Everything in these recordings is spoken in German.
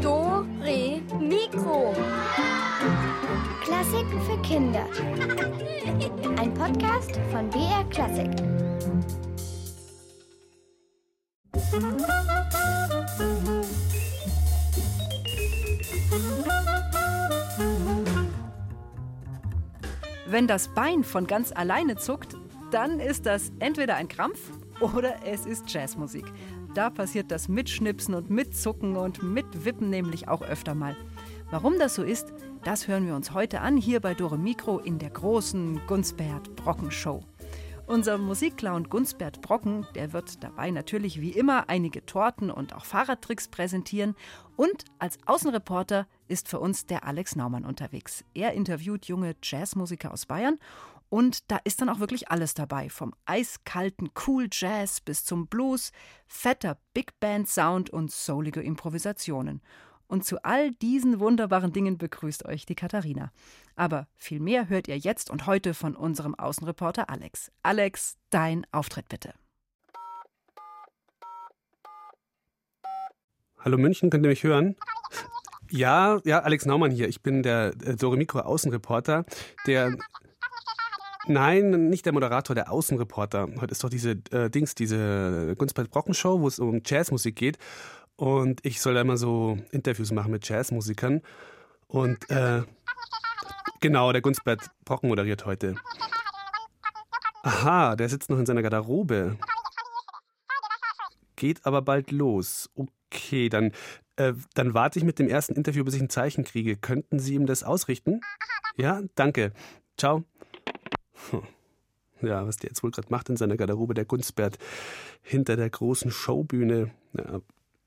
Do, Re, Mikro. Klassiken für Kinder. Ein Podcast von BR Klassik. Wenn das Bein von ganz alleine zuckt, dann ist das entweder ein Krampf oder es ist Jazzmusik. Da passiert das Mitschnipsen und Mitzucken und Mitwippen nämlich auch öfter mal. Warum das so ist, das hören wir uns heute an hier bei Dore Mikro in der großen Gunsbert Brocken Show. Unser Musikclown Gunsbert Brocken, der wird dabei natürlich wie immer einige Torten und auch Fahrradtricks präsentieren. Und als Außenreporter ist für uns der Alex Naumann unterwegs. Er interviewt junge Jazzmusiker aus Bayern und da ist dann auch wirklich alles dabei, vom eiskalten Cool Jazz bis zum Blues, fetter Big Band Sound und soulige Improvisationen. Und zu all diesen wunderbaren Dingen begrüßt euch die Katharina. Aber viel mehr hört ihr jetzt und heute von unserem Außenreporter Alex. Alex, dein Auftritt bitte. Hallo München, könnt ihr mich hören? Ja, ja, Alex Naumann hier. Ich bin der äh, Dore Mikro Außenreporter, der Nein, nicht der Moderator, der Außenreporter. Heute ist doch diese äh, Dings, diese Gunspert Brocken Show, wo es um Jazzmusik geht. Und ich soll da immer so Interviews machen mit Jazzmusikern. Und äh, genau, der Gunspert Brocken moderiert heute. Aha, der sitzt noch in seiner Garderobe. Geht aber bald los. Okay, dann, äh, dann warte ich mit dem ersten Interview, bis ich ein Zeichen kriege. Könnten Sie ihm das ausrichten? Ja, danke. Ciao. Hm. Ja, was der jetzt wohl gerade macht in seiner Garderobe, der Gunstbert, hinter der großen Showbühne. Ja,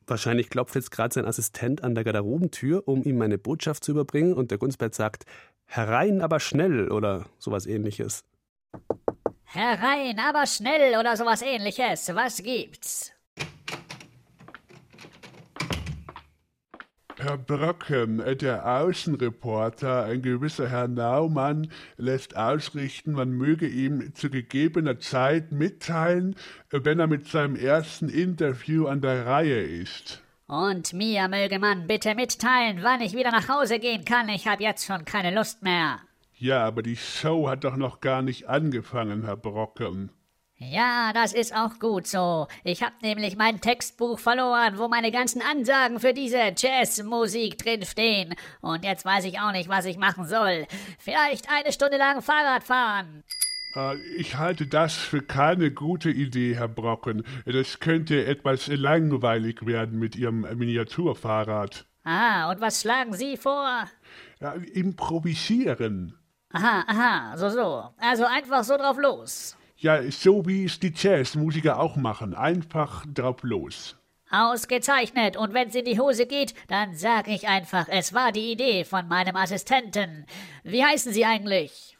wahrscheinlich klopft jetzt gerade sein Assistent an der Garderobentür, um ihm meine Botschaft zu überbringen, und der Gunstbert sagt, herein, aber schnell oder sowas ähnliches. Herein, aber schnell oder sowas ähnliches. Was gibt's? Herr Brocken, der Außenreporter, ein gewisser Herr Naumann, lässt ausrichten, man möge ihm zu gegebener Zeit mitteilen, wenn er mit seinem ersten Interview an der Reihe ist. Und mir möge man bitte mitteilen, wann ich wieder nach Hause gehen kann. Ich habe jetzt schon keine Lust mehr. Ja, aber die Show hat doch noch gar nicht angefangen, Herr Brocken. Ja, das ist auch gut so. Ich hab nämlich mein Textbuch verloren, wo meine ganzen Ansagen für diese Jazzmusik drinstehen. Und jetzt weiß ich auch nicht, was ich machen soll. Vielleicht eine Stunde lang Fahrrad fahren. Äh, Ich halte das für keine gute Idee, Herr Brocken. Das könnte etwas langweilig werden mit Ihrem Miniaturfahrrad. Ah, und was schlagen Sie vor? Ja, improvisieren. Aha, aha, so, so. Also einfach so drauf los. Ja, so wie es die Jazzmusiker auch machen. Einfach drauf los. Ausgezeichnet. Und wenn's in die Hose geht, dann sag ich einfach, es war die Idee von meinem Assistenten. Wie heißen Sie eigentlich?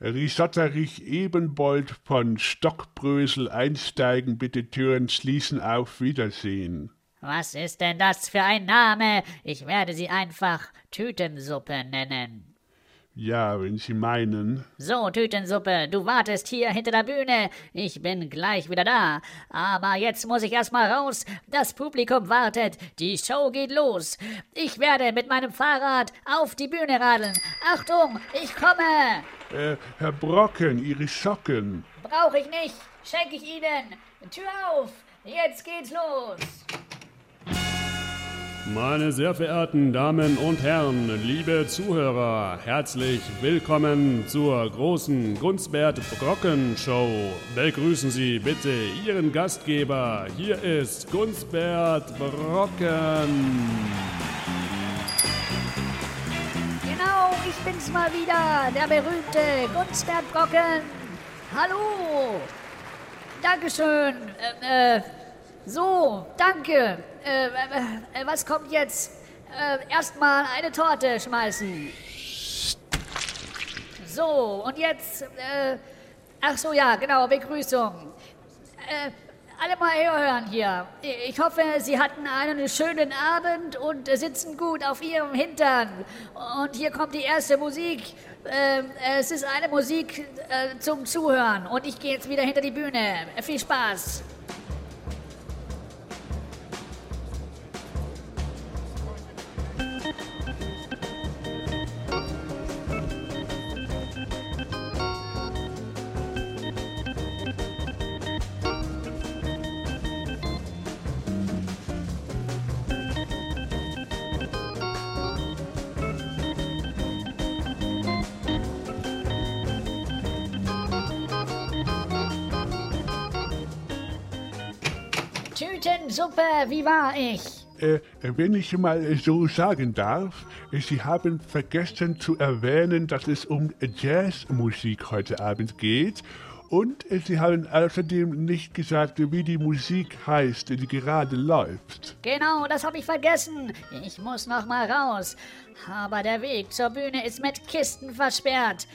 Risotterich Ebenbold von Stockbrösel einsteigen, bitte Türen schließen, auf Wiedersehen. Was ist denn das für ein Name? Ich werde Sie einfach Tütensuppe nennen. Ja, wenn Sie meinen. So, Tütensuppe, du wartest hier hinter der Bühne. Ich bin gleich wieder da. Aber jetzt muss ich erstmal raus. Das Publikum wartet. Die Show geht los. Ich werde mit meinem Fahrrad auf die Bühne radeln. Achtung, ich komme. Äh, Herr Brocken, Ihre Socken. Brauche ich nicht. Schenke ich Ihnen. Tür auf. Jetzt geht's los. Meine sehr verehrten Damen und Herren, liebe Zuhörer, herzlich willkommen zur großen Gunstbert Brocken Show. Begrüßen Sie bitte Ihren Gastgeber. Hier ist Gunstbert Brocken. Genau, ich bin's mal wieder, der berühmte Gunstbert Brocken. Hallo. Dankeschön. Äh, äh, so, danke. Äh, äh, äh, was kommt jetzt? Äh, erstmal eine Torte schmeißen. So, und jetzt, äh, ach so, ja, genau, Begrüßung. Äh, alle mal herhören hier. Ich hoffe, Sie hatten einen schönen Abend und sitzen gut auf Ihrem Hintern. Und hier kommt die erste Musik. Äh, es ist eine Musik äh, zum Zuhören. Und ich gehe jetzt wieder hinter die Bühne. Viel Spaß. Tütensuppe, wie war ich? Äh, wenn ich mal so sagen darf, Sie haben vergessen zu erwähnen, dass es um Jazzmusik heute Abend geht. Und Sie haben außerdem nicht gesagt, wie die Musik heißt, die gerade läuft. Genau, das habe ich vergessen. Ich muss noch mal raus. Aber der Weg zur Bühne ist mit Kisten versperrt.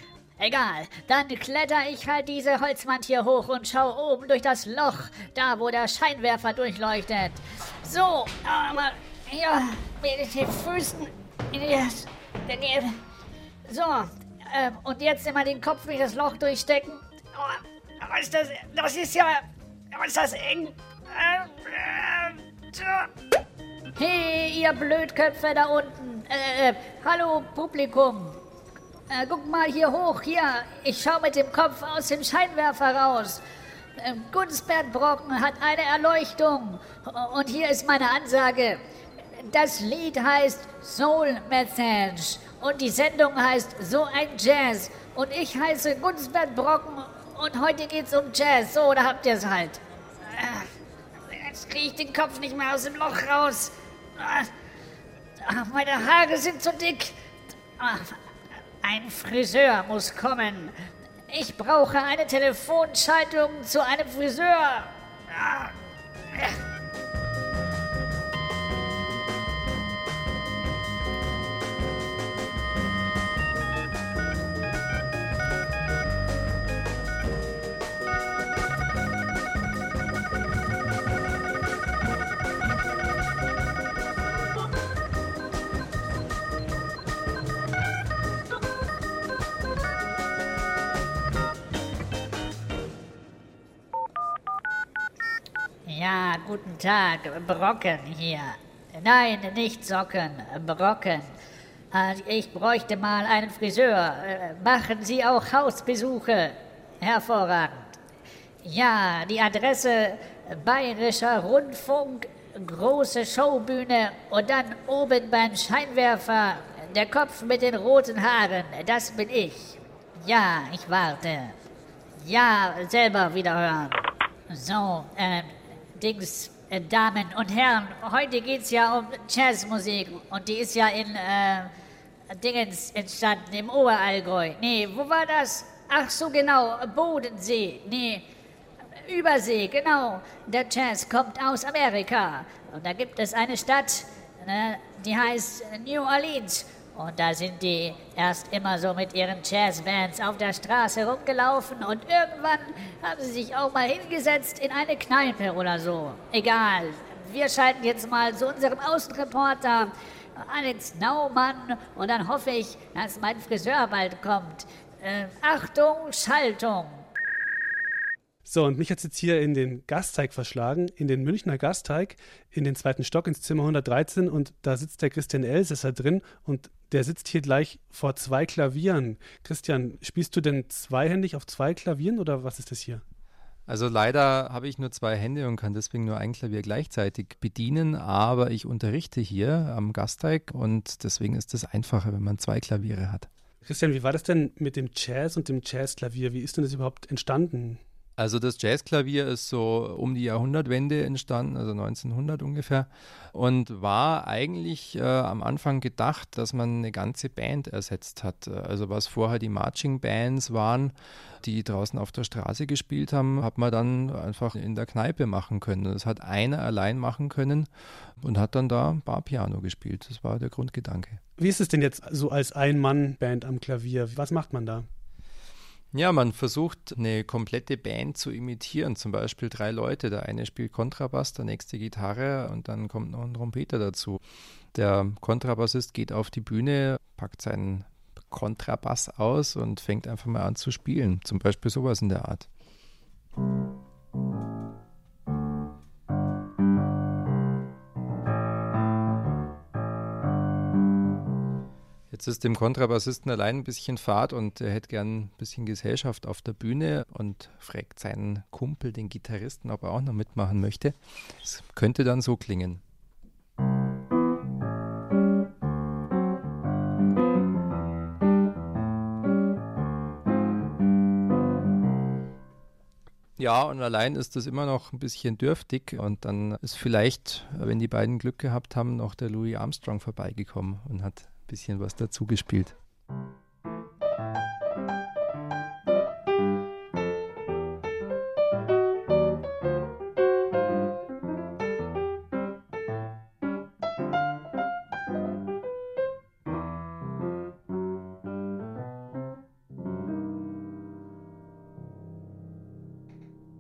Egal, dann kletter ich halt diese Holzwand hier hoch und schau oben durch das Loch, da wo der Scheinwerfer durchleuchtet. So, aber hier mit den Füßen. So, äh, und jetzt immer den Kopf durch das Loch durchstecken. Oh, was ist das? Das ist ja. Was ist das eng? Hey, ihr Blödköpfe da unten. Äh, äh, hallo, Publikum. Äh, guck mal hier hoch, hier. Ich schau mit dem Kopf aus dem Scheinwerfer raus. Äh, Gunsbert Brocken hat eine Erleuchtung. Und hier ist meine Ansage. Das Lied heißt Soul Message. Und die Sendung heißt So ein Jazz. Und ich heiße Gunsbert Brocken. Und heute geht's um Jazz. So, da habt ihr's halt. Äh, jetzt kriege ich den Kopf nicht mehr aus dem Loch raus. Äh, meine Haare sind zu dick. Ein Friseur muss kommen. Ich brauche eine Telefonschaltung zu einem Friseur. Ja, guten Tag, Brocken hier. Nein, nicht Socken, Brocken. Also ich bräuchte mal einen Friseur. Äh, machen Sie auch Hausbesuche? Hervorragend. Ja, die Adresse Bayerischer Rundfunk, große Showbühne und dann oben beim Scheinwerfer der Kopf mit den roten Haaren. Das bin ich. Ja, ich warte. Ja, selber wiederhören. So, äh, Dings, äh, Damen und Herren, heute geht es ja um Jazzmusik und die ist ja in äh, Dingens entstanden, im Oberallgäu. Nee, wo war das? Ach so, genau, Bodensee. Nee, Übersee, genau. Der Jazz kommt aus Amerika. Und da gibt es eine Stadt, ne, die heißt New Orleans. Und da sind die erst immer so mit ihren Jazzbands auf der Straße rumgelaufen und irgendwann haben sie sich auch mal hingesetzt in eine Kneipe oder so. Egal. Wir schalten jetzt mal zu unserem Außenreporter Alex Naumann und dann hoffe ich, dass mein Friseur bald kommt. Äh, Achtung, Schaltung. So, und mich hat es jetzt hier in den Gasteig verschlagen, in den Münchner Gasteig, in den zweiten Stock ins Zimmer 113 und da sitzt der Christian Elsässer drin und der sitzt hier gleich vor zwei Klavieren. Christian, spielst du denn zweihändig auf zwei Klavieren oder was ist das hier? Also leider habe ich nur zwei Hände und kann deswegen nur ein Klavier gleichzeitig bedienen, aber ich unterrichte hier am Gasteig und deswegen ist es einfacher, wenn man zwei Klaviere hat. Christian, wie war das denn mit dem Jazz und dem Jazzklavier? Wie ist denn das überhaupt entstanden? Also das Jazzklavier ist so um die Jahrhundertwende entstanden, also 1900 ungefähr, und war eigentlich äh, am Anfang gedacht, dass man eine ganze Band ersetzt hat. Also was vorher die Marching Bands waren, die draußen auf der Straße gespielt haben, hat man dann einfach in der Kneipe machen können. Das hat einer allein machen können und hat dann da Barpiano gespielt. Das war der Grundgedanke. Wie ist es denn jetzt so als Ein-Mann-Band am Klavier? Was macht man da? Ja, man versucht eine komplette Band zu imitieren, zum Beispiel drei Leute. Der eine spielt Kontrabass, der nächste Gitarre und dann kommt noch ein Trompeter dazu. Der Kontrabassist geht auf die Bühne, packt seinen Kontrabass aus und fängt einfach mal an zu spielen. Zum Beispiel sowas in der Art. Jetzt ist dem Kontrabassisten allein ein bisschen Fahrt und er hätte gern ein bisschen Gesellschaft auf der Bühne und fragt seinen Kumpel, den Gitarristen, ob er auch noch mitmachen möchte. Es könnte dann so klingen. Ja, und allein ist das immer noch ein bisschen dürftig. Und dann ist vielleicht, wenn die beiden Glück gehabt haben, noch der Louis Armstrong vorbeigekommen und hat bisschen was dazu gespielt.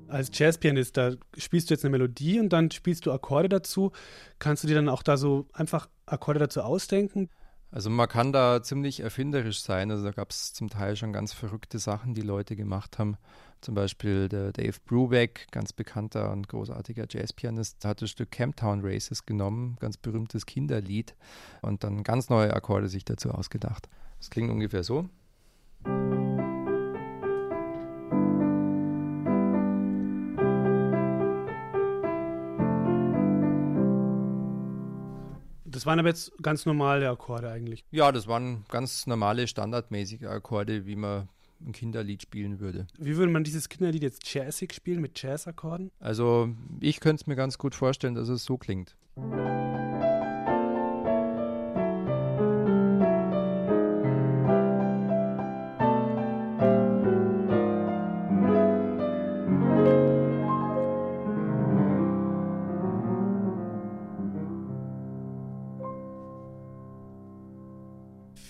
als Jazzpianist, da spielst du jetzt eine Melodie und dann spielst du Akkorde dazu. Kannst du dir dann auch da so einfach Akkorde dazu ausdenken? Also man kann da ziemlich erfinderisch sein. Also da gab es zum Teil schon ganz verrückte Sachen, die Leute gemacht haben. Zum Beispiel der Dave Brubeck, ganz bekannter und großartiger Jazzpianist, hat das Stück Camptown Races genommen, ganz berühmtes Kinderlied, und dann ganz neue Akkorde sich dazu ausgedacht. Das klingt ungefähr so. Das waren aber jetzt ganz normale Akkorde eigentlich. Ja, das waren ganz normale, standardmäßige Akkorde, wie man ein Kinderlied spielen würde. Wie würde man dieses Kinderlied jetzt jazzig spielen mit Jazzakkorden? Also ich könnte es mir ganz gut vorstellen, dass es so klingt.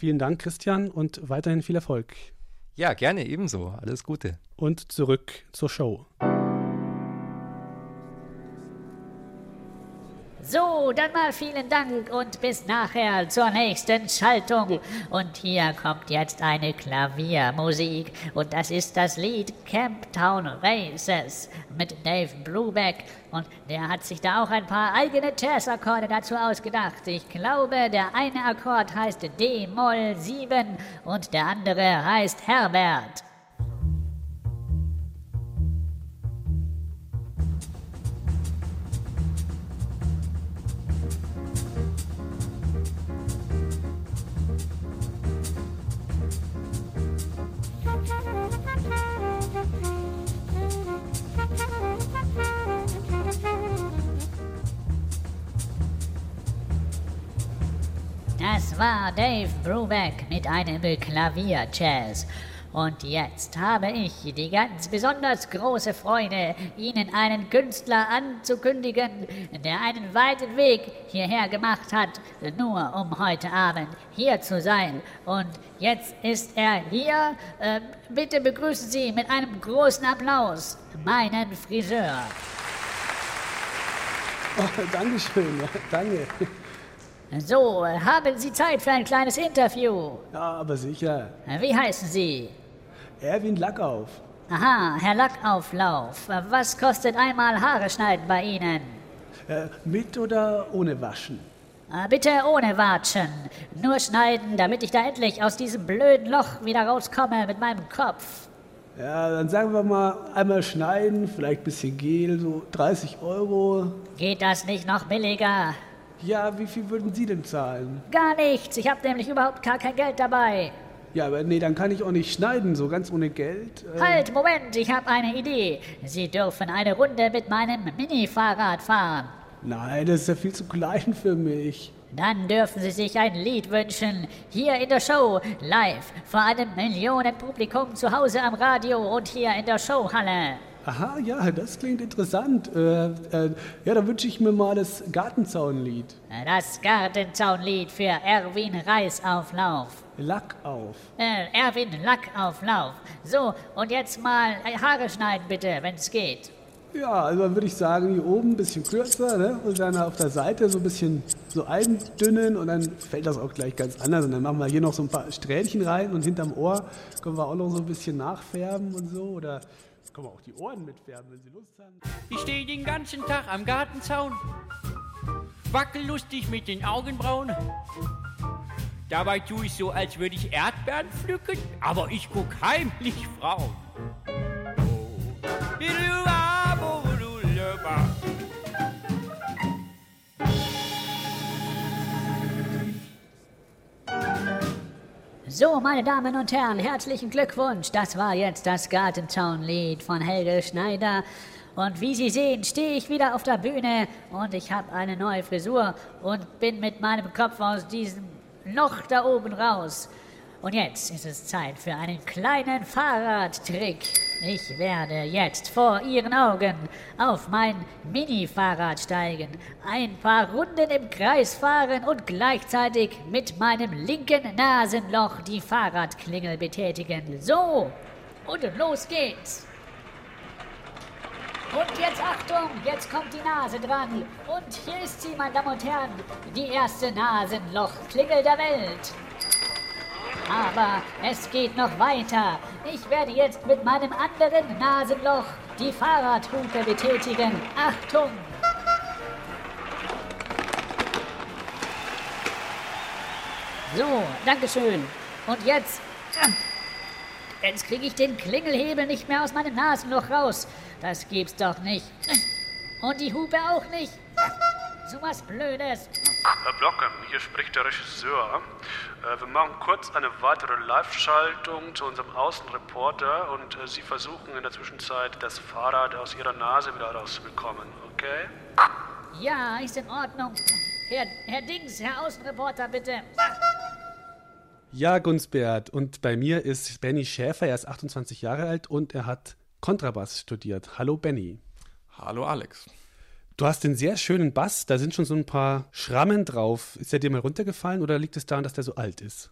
Vielen Dank, Christian, und weiterhin viel Erfolg. Ja, gerne, ebenso. Alles Gute. Und zurück zur Show. So, dann mal vielen Dank und bis nachher zur nächsten Schaltung. Und hier kommt jetzt eine Klaviermusik und das ist das Lied Camptown Races mit Dave Brubeck und der hat sich da auch ein paar eigene Jazzakkorde dazu ausgedacht. Ich glaube, der eine Akkord heißt D-Moll 7 und der andere heißt Herbert. Dave Brubeck mit einem Klavierjazz. Und jetzt habe ich die ganz besonders große Freude, Ihnen einen Künstler anzukündigen, der einen weiten Weg hierher gemacht hat, nur um heute Abend hier zu sein. Und jetzt ist er hier. Äh, bitte begrüßen Sie mit einem großen Applaus meinen Friseur. Oh, Dankeschön, danke. So, haben Sie Zeit für ein kleines Interview? Ja, aber sicher. Wie heißen Sie? Erwin Lackauf. Aha, Herr Lackauflauf. Was kostet einmal Haare schneiden bei Ihnen? Äh, mit oder ohne Waschen? Äh, bitte ohne Watschen. Nur schneiden, damit ich da endlich aus diesem blöden Loch wieder rauskomme mit meinem Kopf. Ja, dann sagen wir mal einmal schneiden, vielleicht ein bisschen Gel, so 30 Euro. Geht das nicht noch billiger? Ja, wie viel würden Sie denn zahlen? Gar nichts. Ich habe nämlich überhaupt gar kein Geld dabei. Ja, aber nee, dann kann ich auch nicht schneiden, so ganz ohne Geld. Äh halt, Moment, ich habe eine Idee. Sie dürfen eine Runde mit meinem Mini-Fahrrad fahren. Nein, das ist ja viel zu klein für mich. Dann dürfen Sie sich ein Lied wünschen. Hier in der Show, live, vor einem Millionenpublikum zu Hause am Radio und hier in der Showhalle. Aha, ja, das klingt interessant. Äh, äh, ja, da wünsche ich mir mal das Gartenzaunlied. Das Gartenzaunlied für Erwin Reisauflauf. Lack auf. Äh, Erwin Lackauflauf. So, und jetzt mal Haare schneiden bitte, wenn es geht. Ja, also dann würde ich sagen, hier oben ein bisschen kürzer ne? und dann auf der Seite so ein bisschen so eindünnen und dann fällt das auch gleich ganz anders. Und dann machen wir hier noch so ein paar Strähnchen rein und hinterm Ohr können wir auch noch so ein bisschen nachfärben und so. Oder können wir auch die Ohren mitfärben, wenn Sie Lust haben. Ich stehe den ganzen Tag am Gartenzaun, wackel lustig mit den Augenbrauen. Dabei tue ich so, als würde ich Erdbeeren pflücken, aber ich guck heimlich Frauen. So, meine Damen und Herren, herzlichen Glückwunsch. Das war jetzt das Gartenzaunlied von Helge Schneider. Und wie Sie sehen, stehe ich wieder auf der Bühne und ich habe eine neue Frisur und bin mit meinem Kopf aus diesem Loch da oben raus. Und jetzt ist es Zeit für einen kleinen Fahrradtrick. Ich werde jetzt vor Ihren Augen auf mein Mini-Fahrrad steigen, ein paar Runden im Kreis fahren und gleichzeitig mit meinem linken Nasenloch die Fahrradklingel betätigen. So, und los geht's. Und jetzt Achtung, jetzt kommt die Nase dran. Und hier ist sie, meine Damen und Herren, die erste Nasenlochklingel der Welt. Aber es geht noch weiter. Ich werde jetzt mit meinem anderen Nasenloch die Fahrradhupe betätigen. Achtung! So, Dankeschön. Und jetzt. Jetzt kriege ich den Klingelhebel nicht mehr aus meinem Nasenloch raus. Das gibt's doch nicht. Und die Hupe auch nicht. So was Blödes. Herr Blocken, hier spricht der Regisseur. Äh, wir machen kurz eine weitere Live-Schaltung zu unserem Außenreporter und äh, Sie versuchen in der Zwischenzeit das Fahrrad aus Ihrer Nase wieder rauszubekommen, okay? Ja, ist in Ordnung. Herr, Herr Dings, Herr Außenreporter, bitte. Ja, Gunsbert. Und bei mir ist Benny Schäfer. Er ist 28 Jahre alt und er hat Kontrabass studiert. Hallo, Benny. Hallo, Alex. Du hast den sehr schönen Bass, da sind schon so ein paar Schrammen drauf. Ist der dir mal runtergefallen oder liegt es daran, dass der so alt ist?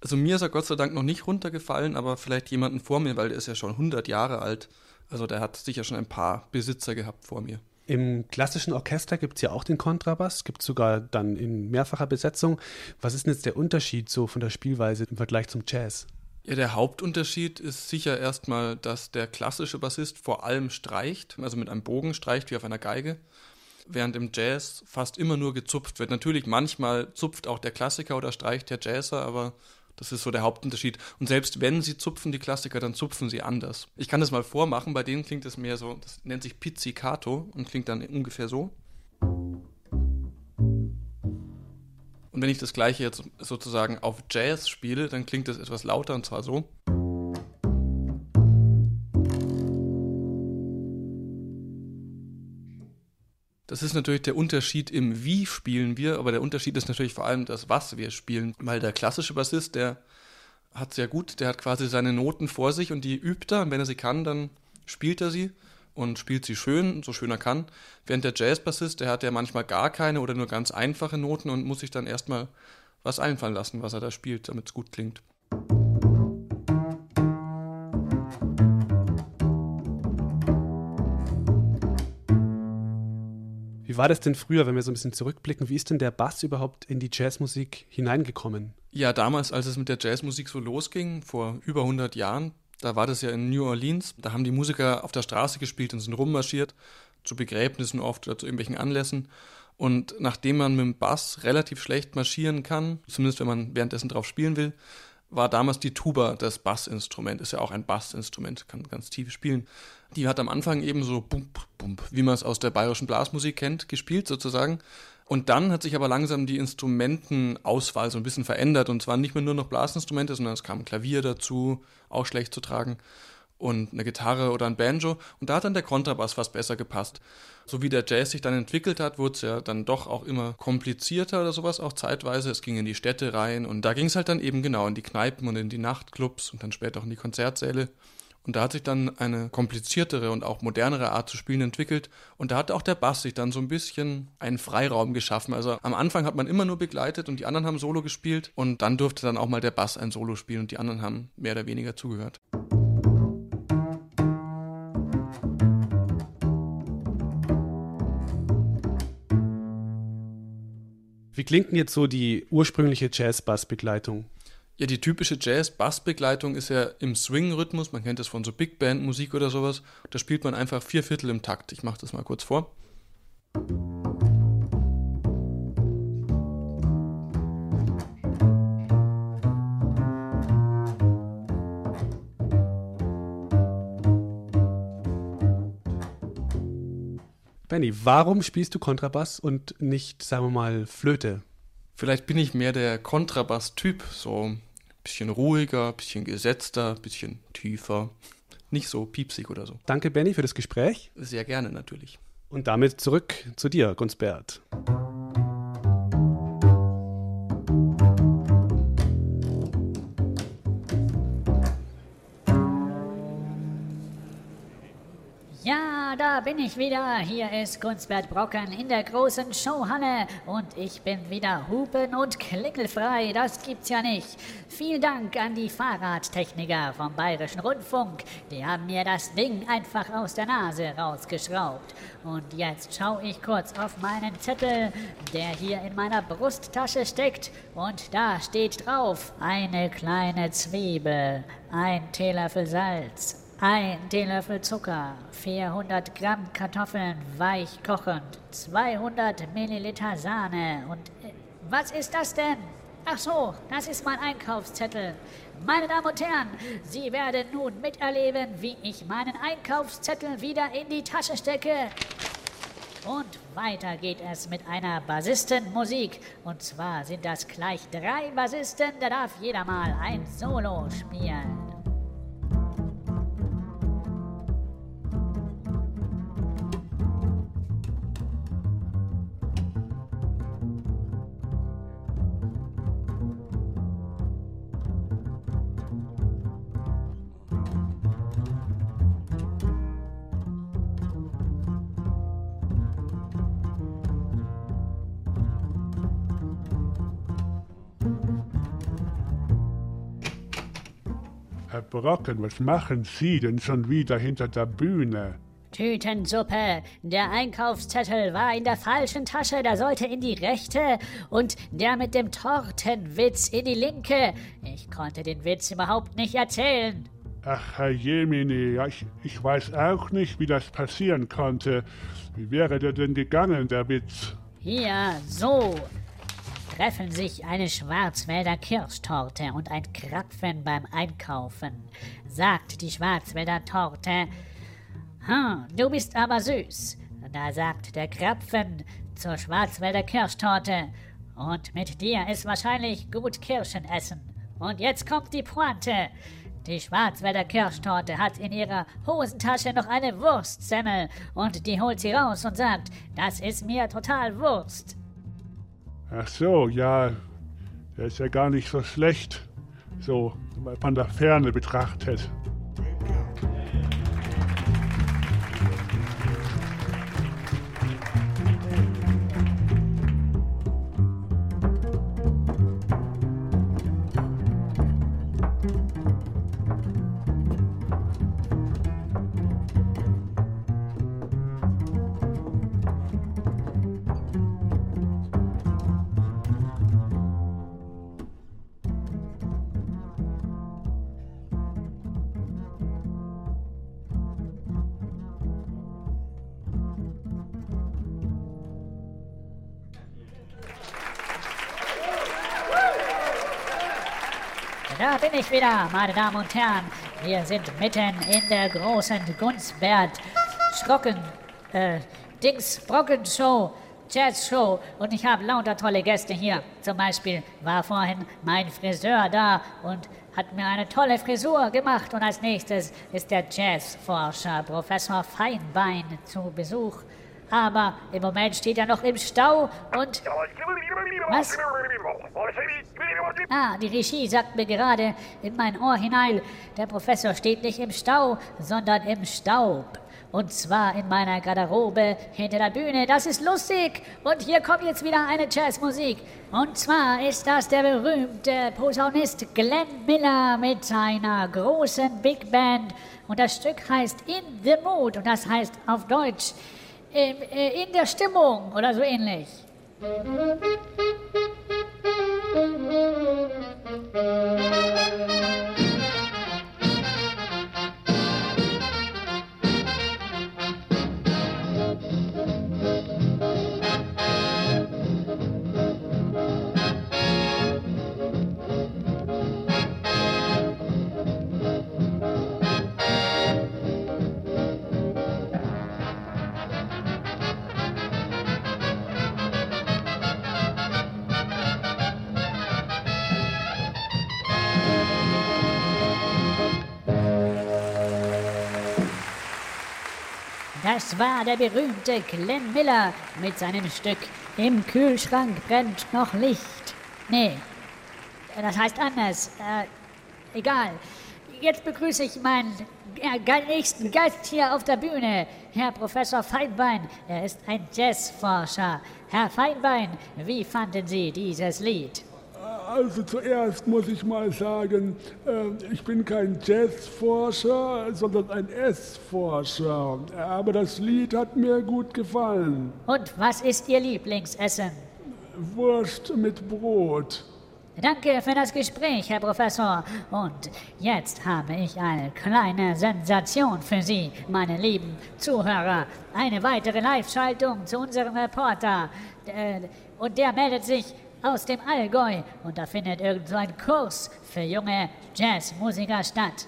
Also mir ist er Gott sei Dank noch nicht runtergefallen, aber vielleicht jemanden vor mir, weil der ist ja schon 100 Jahre alt. Also der hat sicher schon ein paar Besitzer gehabt vor mir. Im klassischen Orchester gibt es ja auch den Kontrabass, gibt es sogar dann in mehrfacher Besetzung. Was ist denn jetzt der Unterschied so von der Spielweise im Vergleich zum Jazz? Ja, der Hauptunterschied ist sicher erstmal, dass der klassische Bassist vor allem streicht, also mit einem Bogen streicht wie auf einer Geige, während im Jazz fast immer nur gezupft wird. Natürlich manchmal zupft auch der Klassiker oder streicht der Jazzer, aber das ist so der Hauptunterschied. Und selbst wenn sie zupfen, die Klassiker, dann zupfen sie anders. Ich kann das mal vormachen, bei denen klingt es mehr so, das nennt sich Pizzicato und klingt dann ungefähr so. Und wenn ich das gleiche jetzt sozusagen auf Jazz spiele, dann klingt es etwas lauter und zwar so. Das ist natürlich der Unterschied im Wie spielen wir, aber der Unterschied ist natürlich vor allem das, was wir spielen. Weil der klassische Bassist, der hat sehr gut, der hat quasi seine Noten vor sich und die übt er und wenn er sie kann, dann spielt er sie und spielt sie schön, so schön er kann. Während der Jazzbassist, der hat ja manchmal gar keine oder nur ganz einfache Noten und muss sich dann erstmal was einfallen lassen, was er da spielt, damit es gut klingt. Wie war das denn früher, wenn wir so ein bisschen zurückblicken? Wie ist denn der Bass überhaupt in die Jazzmusik hineingekommen? Ja, damals, als es mit der Jazzmusik so losging, vor über 100 Jahren, da war das ja in New Orleans. Da haben die Musiker auf der Straße gespielt und sind rummarschiert, zu Begräbnissen oft oder zu irgendwelchen Anlässen. Und nachdem man mit dem Bass relativ schlecht marschieren kann, zumindest wenn man währenddessen drauf spielen will, war damals die Tuba das Bassinstrument. Ist ja auch ein Bassinstrument, kann ganz tief spielen. Die hat am Anfang eben so bump, bump, wie man es aus der bayerischen Blasmusik kennt, gespielt sozusagen. Und dann hat sich aber langsam die Instrumentenauswahl so ein bisschen verändert. Und zwar nicht mehr nur noch Blasinstrumente, sondern es kam ein Klavier dazu, auch schlecht zu tragen, und eine Gitarre oder ein Banjo. Und da hat dann der Kontrabass fast besser gepasst. So wie der Jazz sich dann entwickelt hat, wurde es ja dann doch auch immer komplizierter oder sowas, auch zeitweise. Es ging in die Städte rein und da ging es halt dann eben genau in die Kneipen und in die Nachtclubs und dann später auch in die Konzertsäle. Und da hat sich dann eine kompliziertere und auch modernere Art zu spielen entwickelt. Und da hat auch der Bass sich dann so ein bisschen einen Freiraum geschaffen. Also am Anfang hat man immer nur begleitet und die anderen haben Solo gespielt. Und dann durfte dann auch mal der Bass ein Solo spielen und die anderen haben mehr oder weniger zugehört. Wie klingt denn jetzt so die ursprüngliche Jazz-Bass-Begleitung? Ja, die typische Jazz-Bass-Begleitung ist ja im Swing-Rhythmus. Man kennt das von so Big Band-Musik oder sowas. Da spielt man einfach vier Viertel im Takt. Ich mache das mal kurz vor. Benny, warum spielst du Kontrabass und nicht, sagen wir mal, Flöte? Vielleicht bin ich mehr der Kontrabass-Typ, so Bisschen ruhiger, bisschen gesetzter, bisschen tiefer. Nicht so piepsig oder so. Danke, Benny, für das Gespräch. Sehr gerne natürlich. Und damit zurück zu dir, Gunsbert. Bin ich wieder. Hier ist Gunsbert Brocken in der großen Showhalle und ich bin wieder hupen- und klingelfrei. Das gibt's ja nicht. Vielen Dank an die Fahrradtechniker vom Bayerischen Rundfunk. Die haben mir das Ding einfach aus der Nase rausgeschraubt. Und jetzt schaue ich kurz auf meinen Zettel, der hier in meiner Brusttasche steckt. Und da steht drauf: eine kleine Zwiebel, ein Teelöffel Salz, ein Teelöffel Zucker, 400 Gramm Kartoffeln weich kochend, 200 Milliliter Sahne und... Äh, was ist das denn? Ach so, das ist mein Einkaufszettel. Meine Damen und Herren, Sie werden nun miterleben, wie ich meinen Einkaufszettel wieder in die Tasche stecke. Und weiter geht es mit einer Bassistenmusik. Und zwar sind das gleich drei Bassisten, da darf jeder mal ein Solo spielen. Brocken, was machen Sie denn schon wieder hinter der Bühne? Tütensuppe. Der Einkaufszettel war in der falschen Tasche, der sollte in die rechte und der mit dem Tortenwitz in die linke. Ich konnte den Witz überhaupt nicht erzählen. Ach, Herr Jemini, ich, ich weiß auch nicht, wie das passieren konnte. Wie wäre der denn gegangen, der Witz? Hier, so. Treffen sich eine Schwarzwälder Kirschtorte und ein Krapfen beim Einkaufen. Sagt die Schwarzwälder Torte, hm, du bist aber süß. Da sagt der Krapfen zur Schwarzwälder Kirschtorte, und mit dir ist wahrscheinlich gut Kirschen essen. Und jetzt kommt die Pointe. Die Schwarzwälder Kirschtorte hat in ihrer Hosentasche noch eine Wurstsemmel und die holt sie raus und sagt, das ist mir total Wurst. Ach so, ja, der ist ja gar nicht so schlecht, so von der Ferne betrachtet. Da bin ich wieder, meine Damen und Herren. Wir sind mitten in der großen Gunstbert Schrocken, äh, Dings Brocken Show, Jazz Show und ich habe lauter tolle Gäste hier. Zum Beispiel war vorhin mein Friseur da und hat mir eine tolle Frisur gemacht und als nächstes ist der Jazzforscher Professor Feinbein zu Besuch. Aber im Moment steht er noch im Stau und... Was? Ah, die Regie sagt mir gerade in mein Ohr hinein, der Professor steht nicht im Stau, sondern im Staub. Und zwar in meiner Garderobe hinter der Bühne. Das ist lustig. Und hier kommt jetzt wieder eine Jazzmusik. Und zwar ist das der berühmte Posaunist Glenn Miller mit seiner großen Big Band. Und das Stück heißt In the Mood. Und das heißt auf Deutsch in, in der Stimmung oder so ähnlich. Thank you. Das war der berühmte Glenn Miller mit seinem Stück Im Kühlschrank brennt noch Licht. Nee, das heißt anders. Äh, egal. Jetzt begrüße ich meinen äh, nächsten Gast hier auf der Bühne, Herr Professor Feinbein. Er ist ein Jazzforscher. Herr Feinbein, wie fanden Sie dieses Lied? Also zuerst muss ich mal sagen, äh, ich bin kein Jazzforscher, sondern ein Essforscher. Aber das Lied hat mir gut gefallen. Und was ist Ihr Lieblingsessen? Wurst mit Brot. Danke für das Gespräch, Herr Professor. Und jetzt habe ich eine kleine Sensation für Sie, meine lieben Zuhörer. Eine weitere Live-Schaltung zu unserem Reporter. Äh, und der meldet sich aus dem Allgäu und da findet irgend so ein Kurs für junge Jazzmusiker statt.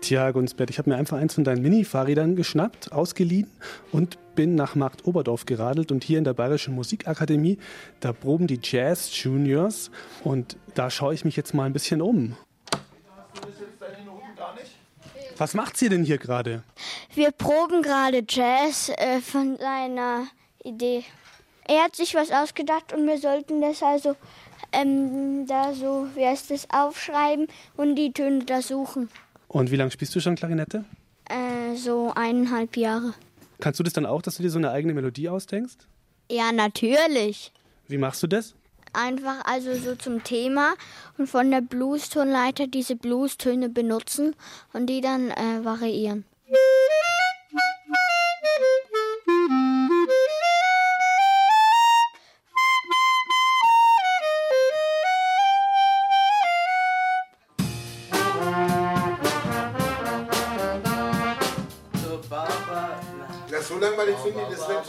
Tja, Gunsbert, ich habe mir einfach eins von deinen Mini-Fahrrädern geschnappt, ausgeliehen und bin nach Markt Oberdorf geradelt. Und hier in der Bayerischen Musikakademie, da proben die Jazz Juniors und da schaue ich mich jetzt mal ein bisschen um. Was macht sie denn hier gerade? Wir proben gerade Jazz äh, von seiner Idee. Er hat sich was ausgedacht und wir sollten das also ähm, da so, wie heißt das, aufschreiben und die Töne da suchen. Und wie lange spielst du schon Klarinette? Äh, so eineinhalb Jahre. Kannst du das dann auch, dass du dir so eine eigene Melodie ausdenkst? Ja, natürlich. Wie machst du das? Einfach also so zum Thema und von der Blues-Tonleiter diese Blues-Töne benutzen und die dann äh, variieren. Finde ich das nicht.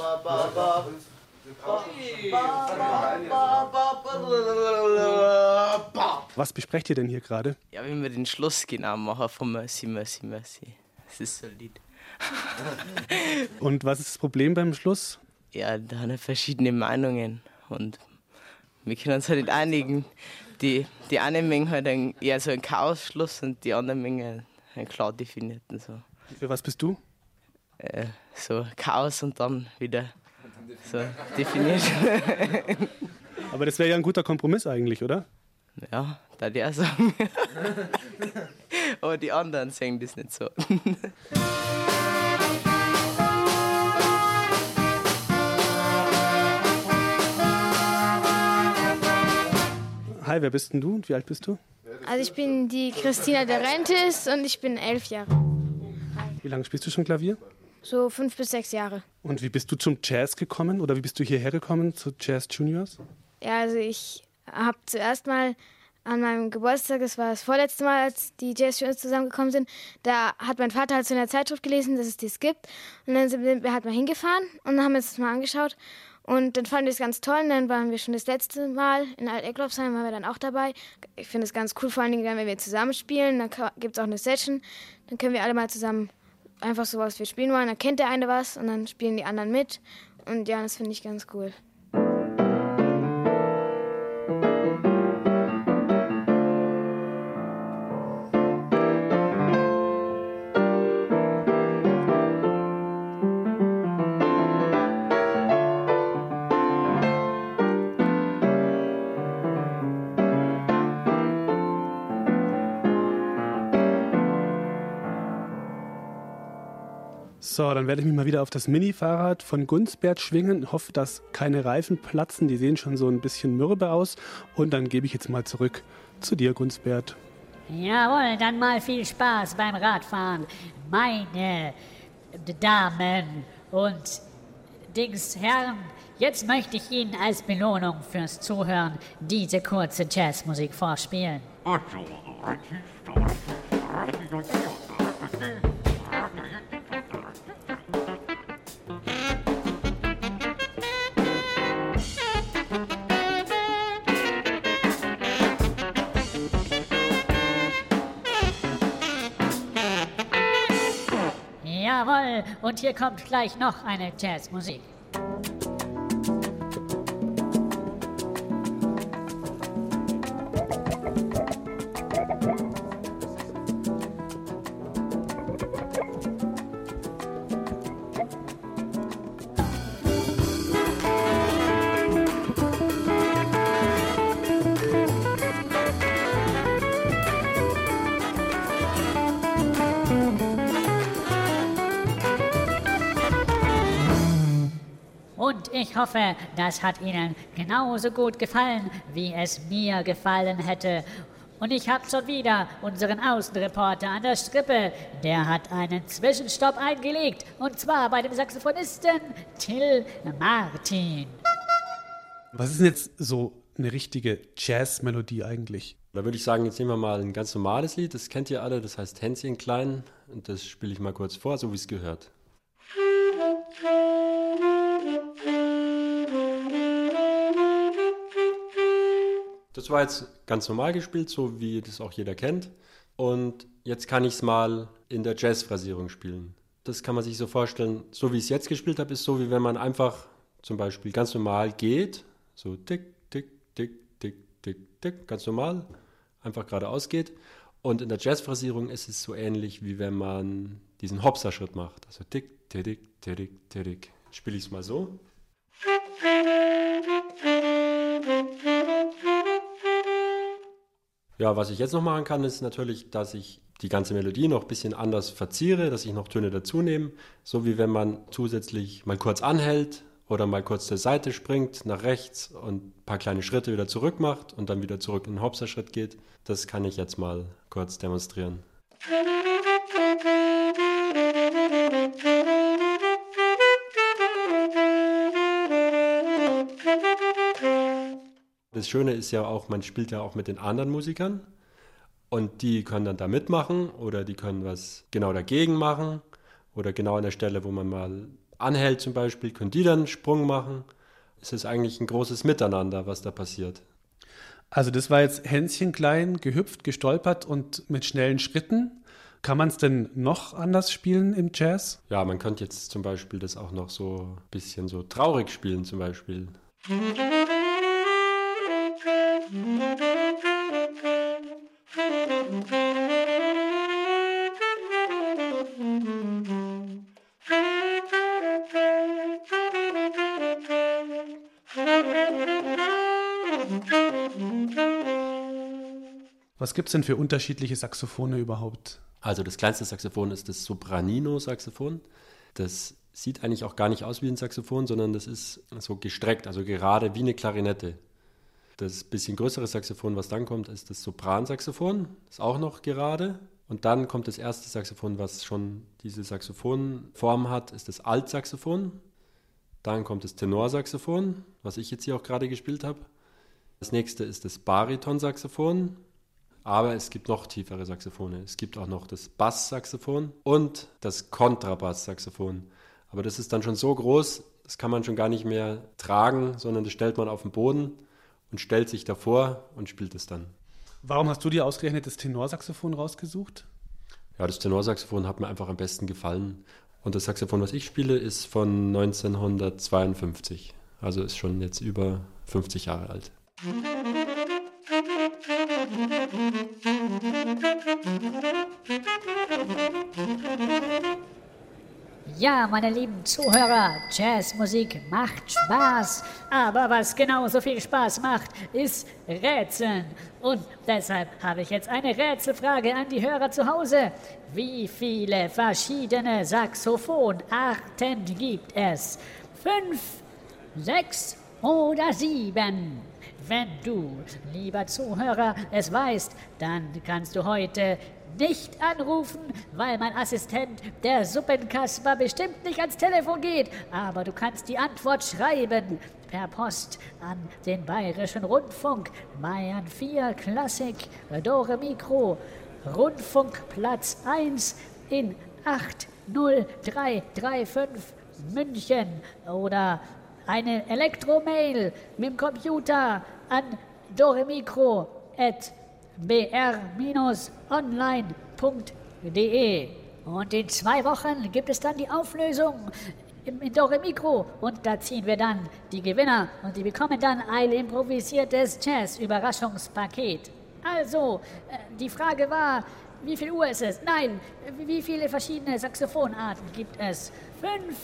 Was besprecht ihr denn hier gerade? Ja, wie wir den Schluss genau machen von Mercy, Mercy, Mercy. Das ist so ein Lied. Und was ist das Problem beim Schluss? Ja, da haben wir verschiedene Meinungen und wir können uns halt nicht einigen. Die, die eine Menge hat ein, eher so einen Chaos-Schluss und die andere Menge einen klar definierten. So. Für was bist du? Äh, so Chaos und dann wieder so definiert. Aber das wäre ja ein guter Kompromiss eigentlich, oder? Ja, da die auch sagen. Aber die anderen singen das nicht so. Hi, wer bist denn du und wie alt bist du? Also ich bin die Christina de Rentis und ich bin elf Jahre. Wie lange spielst du schon Klavier? So fünf bis sechs Jahre. Und wie bist du zum Jazz gekommen oder wie bist du hierher gekommen zu Jazz Juniors? Ja, also ich habe zuerst mal an meinem Geburtstag, das war das vorletzte Mal, als die Jazz Juniors zusammengekommen sind, da hat mein Vater halt so in der Zeitschrift gelesen, dass es dies gibt. Und dann sind wir halt mal hingefahren und dann haben wir uns das mal angeschaut. Und dann fanden wir es ganz toll. Und dann waren wir schon das letzte Mal in Alt-Eckloffsheim, waren wir dann auch dabei. Ich finde es ganz cool, vor allen Dingen, wenn wir zusammen spielen. Dann gibt es auch eine Session. Dann können wir alle mal zusammen einfach so was wir spielen wollen. Dann kennt der eine was und dann spielen die anderen mit. Und ja, das finde ich ganz cool. So, dann werde ich mich mal wieder auf das Mini-Fahrrad von Gunsbert schwingen. Hoffe, dass keine Reifen platzen. Die sehen schon so ein bisschen mürbe aus. Und dann gebe ich jetzt mal zurück zu dir, Gunsbert. Jawohl, dann mal viel Spaß beim Radfahren. Meine Damen und Dingsherren, jetzt möchte ich Ihnen als Belohnung fürs Zuhören diese kurze Jazzmusik vorspielen. Und hier kommt gleich noch eine Jazzmusik. Ich hoffe, das hat Ihnen genauso gut gefallen, wie es mir gefallen hätte. Und ich habe schon wieder unseren Außenreporter an der Strippe. Der hat einen Zwischenstopp eingelegt. Und zwar bei dem Saxophonisten Till Martin. Was ist denn jetzt so eine richtige Jazz-Melodie eigentlich? Da würde ich sagen, jetzt nehmen wir mal ein ganz normales Lied. Das kennt ihr alle. Das heißt Hänschen klein. Und das spiele ich mal kurz vor, so wie es gehört. Das war jetzt ganz normal gespielt, so wie das auch jeder kennt. Und jetzt kann ich es mal in der Jazz-Phrasierung spielen. Das kann man sich so vorstellen, so wie ich es jetzt gespielt habe, ist so, wie wenn man einfach zum Beispiel ganz normal geht, so tick, tick, tick, tick, tick, tick, ganz normal, einfach geradeaus geht. Und in der Jazz-Phrasierung ist es so ähnlich, wie wenn man diesen Hopser-Schritt macht. Also tick, tick, tick, tick, tick. Spiele ich es mal so. Ja, was ich jetzt noch machen kann, ist natürlich, dass ich die ganze Melodie noch ein bisschen anders verziere, dass ich noch Töne dazu nehme. So wie wenn man zusätzlich mal kurz anhält oder mal kurz zur Seite springt, nach rechts und ein paar kleine Schritte wieder zurück macht und dann wieder zurück in den Hopserschritt geht. Das kann ich jetzt mal kurz demonstrieren. Das Schöne ist ja auch, man spielt ja auch mit den anderen Musikern und die können dann da mitmachen oder die können was genau dagegen machen oder genau an der Stelle, wo man mal anhält zum Beispiel, können die dann einen Sprung machen. Es ist eigentlich ein großes Miteinander, was da passiert. Also das war jetzt Hänschen klein, gehüpft, gestolpert und mit schnellen Schritten. Kann man es denn noch anders spielen im Jazz? Ja, man könnte jetzt zum Beispiel das auch noch so ein bisschen so traurig spielen zum Beispiel. Was gibt es denn für unterschiedliche Saxophone überhaupt? Also das kleinste Saxophon ist das Sopranino-Saxophon. Das sieht eigentlich auch gar nicht aus wie ein Saxophon, sondern das ist so gestreckt, also gerade wie eine Klarinette. Das bisschen größere Saxophon, was dann kommt, ist das Sopransaxophon, ist auch noch gerade. Und dann kommt das erste Saxophon, was schon diese Saxophonform hat, ist das Altsaxophon. Dann kommt das Tenorsaxophon, was ich jetzt hier auch gerade gespielt habe. Das nächste ist das Baritonsaxophon, aber es gibt noch tiefere Saxophone. Es gibt auch noch das Basssaxophon und das Kontrabasssaxophon. Aber das ist dann schon so groß, das kann man schon gar nicht mehr tragen, sondern das stellt man auf den Boden und stellt sich davor und spielt es dann. Warum hast du dir ausgerechnet das Tenorsaxophon rausgesucht? Ja, das Tenorsaxophon hat mir einfach am besten gefallen. Und das Saxophon, was ich spiele, ist von 1952. Also ist schon jetzt über 50 Jahre alt. Ja, meine lieben Zuhörer, Jazzmusik macht Spaß, aber was genauso viel Spaß macht, ist Rätseln. Und deshalb habe ich jetzt eine Rätselfrage an die Hörer zu Hause. Wie viele verschiedene Saxophonarten gibt es? Fünf, sechs oder sieben? Wenn du, lieber Zuhörer, es weißt, dann kannst du heute nicht anrufen, weil mein Assistent, der Suppenkasper, bestimmt nicht ans Telefon geht. Aber du kannst die Antwort schreiben per Post an den Bayerischen Rundfunk, Bayern 4 Klassik, Dore Mikro, Rundfunkplatz 1 in 80335 München oder eine Elektromail mit dem Computer an doremikro.br-online.de. Und in zwei Wochen gibt es dann die Auflösung im, in Doremikro und da ziehen wir dann die Gewinner und die bekommen dann ein improvisiertes Jazz-Überraschungspaket. Also, äh, die Frage war, wie viel Uhr ist es? Nein, wie viele verschiedene Saxophonarten gibt es? Fünf,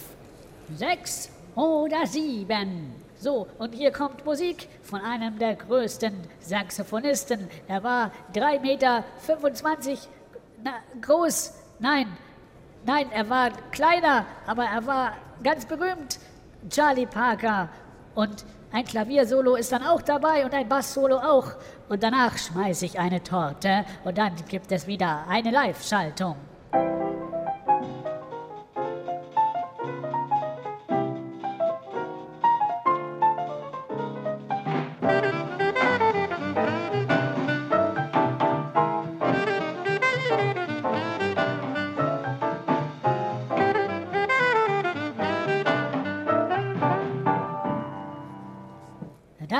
sechs oder sieben? So, und hier kommt Musik von einem der größten Saxophonisten. Er war 3,25 Meter na, groß. Nein, nein, er war kleiner, aber er war ganz berühmt. Charlie Parker und ein Klaviersolo ist dann auch dabei und ein Basssolo auch. Und danach schmeiße ich eine Torte und dann gibt es wieder eine Live-Schaltung.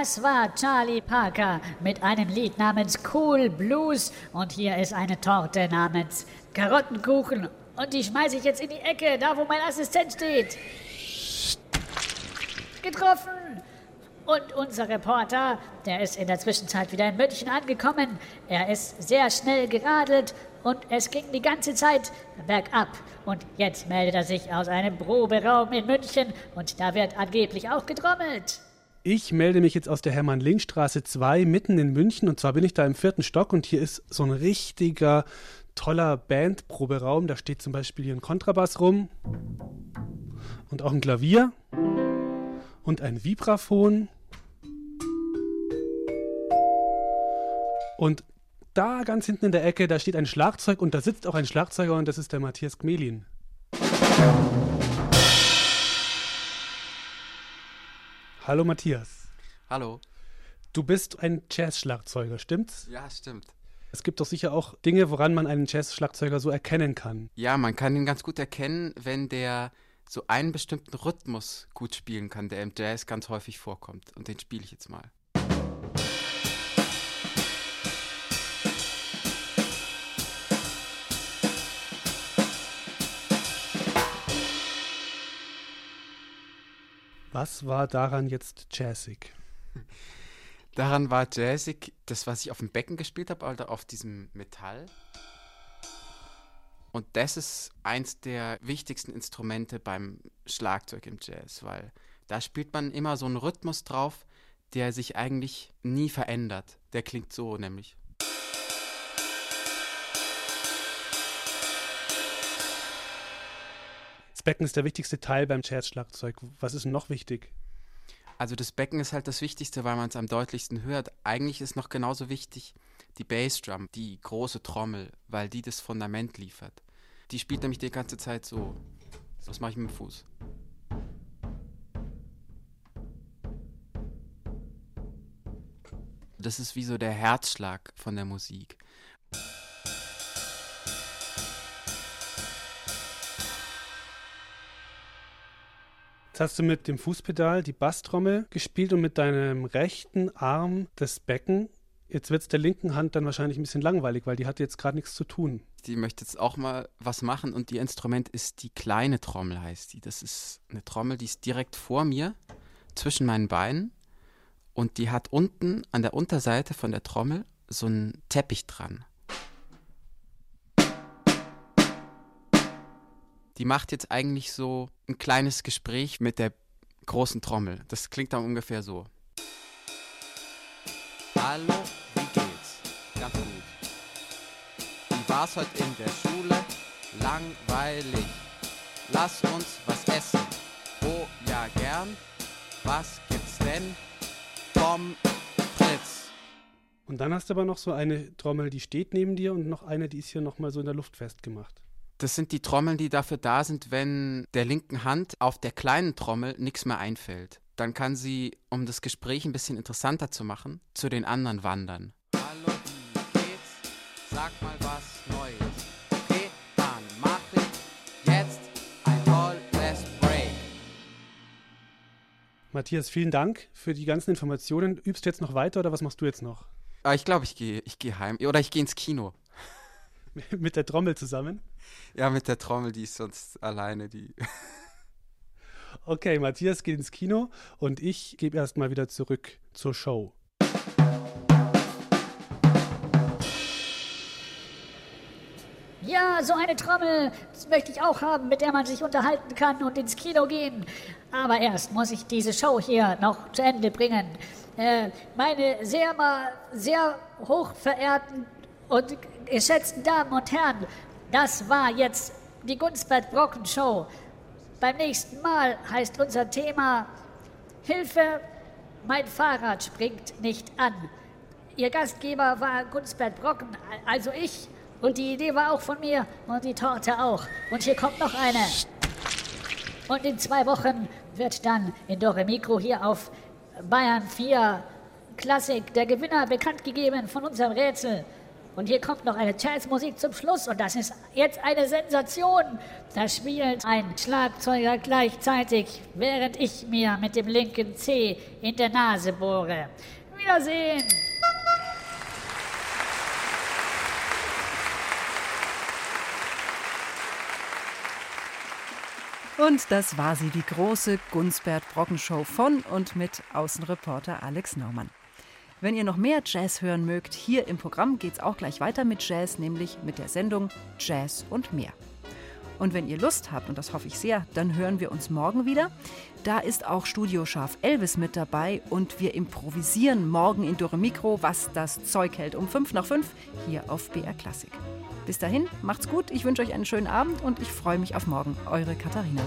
Das war Charlie Parker mit einem Lied namens Cool Blues und hier ist eine Torte namens Karottenkuchen und die schmeiße ich jetzt in die Ecke, da wo mein Assistent steht. Getroffen! Und unser Reporter, der ist in der Zwischenzeit wieder in München angekommen. Er ist sehr schnell geradelt und es ging die ganze Zeit bergab. Und jetzt meldet er sich aus einem Proberaum in München und da wird angeblich auch getrommelt. Ich melde mich jetzt aus der Hermann-Link-Straße 2 mitten in München und zwar bin ich da im vierten Stock und hier ist so ein richtiger toller Bandproberaum. Da steht zum Beispiel hier ein Kontrabass rum und auch ein Klavier und ein Vibraphon. Und da ganz hinten in der Ecke, da steht ein Schlagzeug und da sitzt auch ein Schlagzeuger und das ist der Matthias Gmelin. Hallo Matthias. Hallo. Du bist ein Jazz-Schlagzeuger, stimmt's? Ja, stimmt. Es gibt doch sicher auch Dinge, woran man einen Jazz-Schlagzeuger so erkennen kann. Ja, man kann ihn ganz gut erkennen, wenn der so einen bestimmten Rhythmus gut spielen kann, der im Jazz ganz häufig vorkommt. Und den spiele ich jetzt mal. Was war daran jetzt jazzig? Daran war jazzig das, was ich auf dem Becken gespielt habe, also auf diesem Metall. Und das ist eins der wichtigsten Instrumente beim Schlagzeug im Jazz, weil da spielt man immer so einen Rhythmus drauf, der sich eigentlich nie verändert. Der klingt so nämlich. Becken ist der wichtigste Teil beim Jazzschlagzeug. Was ist noch wichtig? Also das Becken ist halt das Wichtigste, weil man es am deutlichsten hört. Eigentlich ist noch genauso wichtig die Bassdrum, die große Trommel, weil die das Fundament liefert. Die spielt nämlich die ganze Zeit so. Was mache ich mit dem Fuß? Das ist wie so der Herzschlag von der Musik. Jetzt hast du mit dem Fußpedal die Basstrommel gespielt und mit deinem rechten Arm das Becken. Jetzt wird es der linken Hand dann wahrscheinlich ein bisschen langweilig, weil die hat jetzt gerade nichts zu tun. Die möchte jetzt auch mal was machen und ihr Instrument ist die kleine Trommel, heißt die. Das ist eine Trommel, die ist direkt vor mir, zwischen meinen Beinen und die hat unten an der Unterseite von der Trommel so einen Teppich dran. Die macht jetzt eigentlich so ein kleines Gespräch mit der großen Trommel. Das klingt dann ungefähr so. Hallo, wie geht's? Ganz gut. Wie war's heute in der Schule? Langweilig. Lass uns was essen. Oh ja, gern. Was gibt's denn? Tom Fritz. Und dann hast du aber noch so eine Trommel, die steht neben dir und noch eine, die ist hier nochmal so in der Luft festgemacht. Das sind die Trommeln, die dafür da sind, wenn der linken Hand auf der kleinen Trommel nichts mehr einfällt. Dann kann sie, um das Gespräch ein bisschen interessanter zu machen, zu den anderen wandern. Hallo, wie geht's? Sag mal was Neues. Okay, dann mach ich jetzt ein tolles Break. Matthias, vielen Dank für die ganzen Informationen. Übst du jetzt noch weiter oder was machst du jetzt noch? Ah, ich glaube, ich gehe ich geh heim. Oder ich gehe ins Kino. Mit der Trommel zusammen? Ja, mit der Trommel, die ist sonst alleine, die. Okay, Matthias geht ins Kino und ich gebe erstmal wieder zurück zur Show. Ja, so eine Trommel möchte ich auch haben, mit der man sich unterhalten kann und ins Kino gehen. Aber erst muss ich diese Show hier noch zu Ende bringen. Äh, meine sehr, sehr hochverehrten und geschätzten Damen und Herren, das war jetzt die Gunstbert Brocken Show. beim nächsten Mal heißt unser Thema Hilfe, mein Fahrrad springt nicht an. Ihr Gastgeber war Gunsbert Brocken, also ich. Und die Idee war auch von mir und die Torte auch. Und hier kommt noch eine. Und in zwei Wochen wird dann in Dore Mikro hier auf Bayern 4 Klassik der Gewinner bekannt gegeben von unserem Rätsel. Und hier kommt noch eine Jazzmusik zum Schluss und das ist jetzt eine Sensation. Da spielt ein Schlagzeuger gleichzeitig, während ich mir mit dem linken C in der Nase bohre. Wiedersehen! Und das war sie, die große Gunsbert Brocken Show von und mit Außenreporter Alex Naumann. Wenn ihr noch mehr Jazz hören mögt, hier im Programm geht es auch gleich weiter mit Jazz, nämlich mit der Sendung Jazz und mehr. Und wenn ihr Lust habt, und das hoffe ich sehr, dann hören wir uns morgen wieder. Da ist auch Studioscharf Elvis mit dabei und wir improvisieren morgen in Dore Mikro, was das Zeug hält, um 5 nach 5 hier auf BR Klassik. Bis dahin, macht's gut, ich wünsche euch einen schönen Abend und ich freue mich auf morgen. Eure Katharina.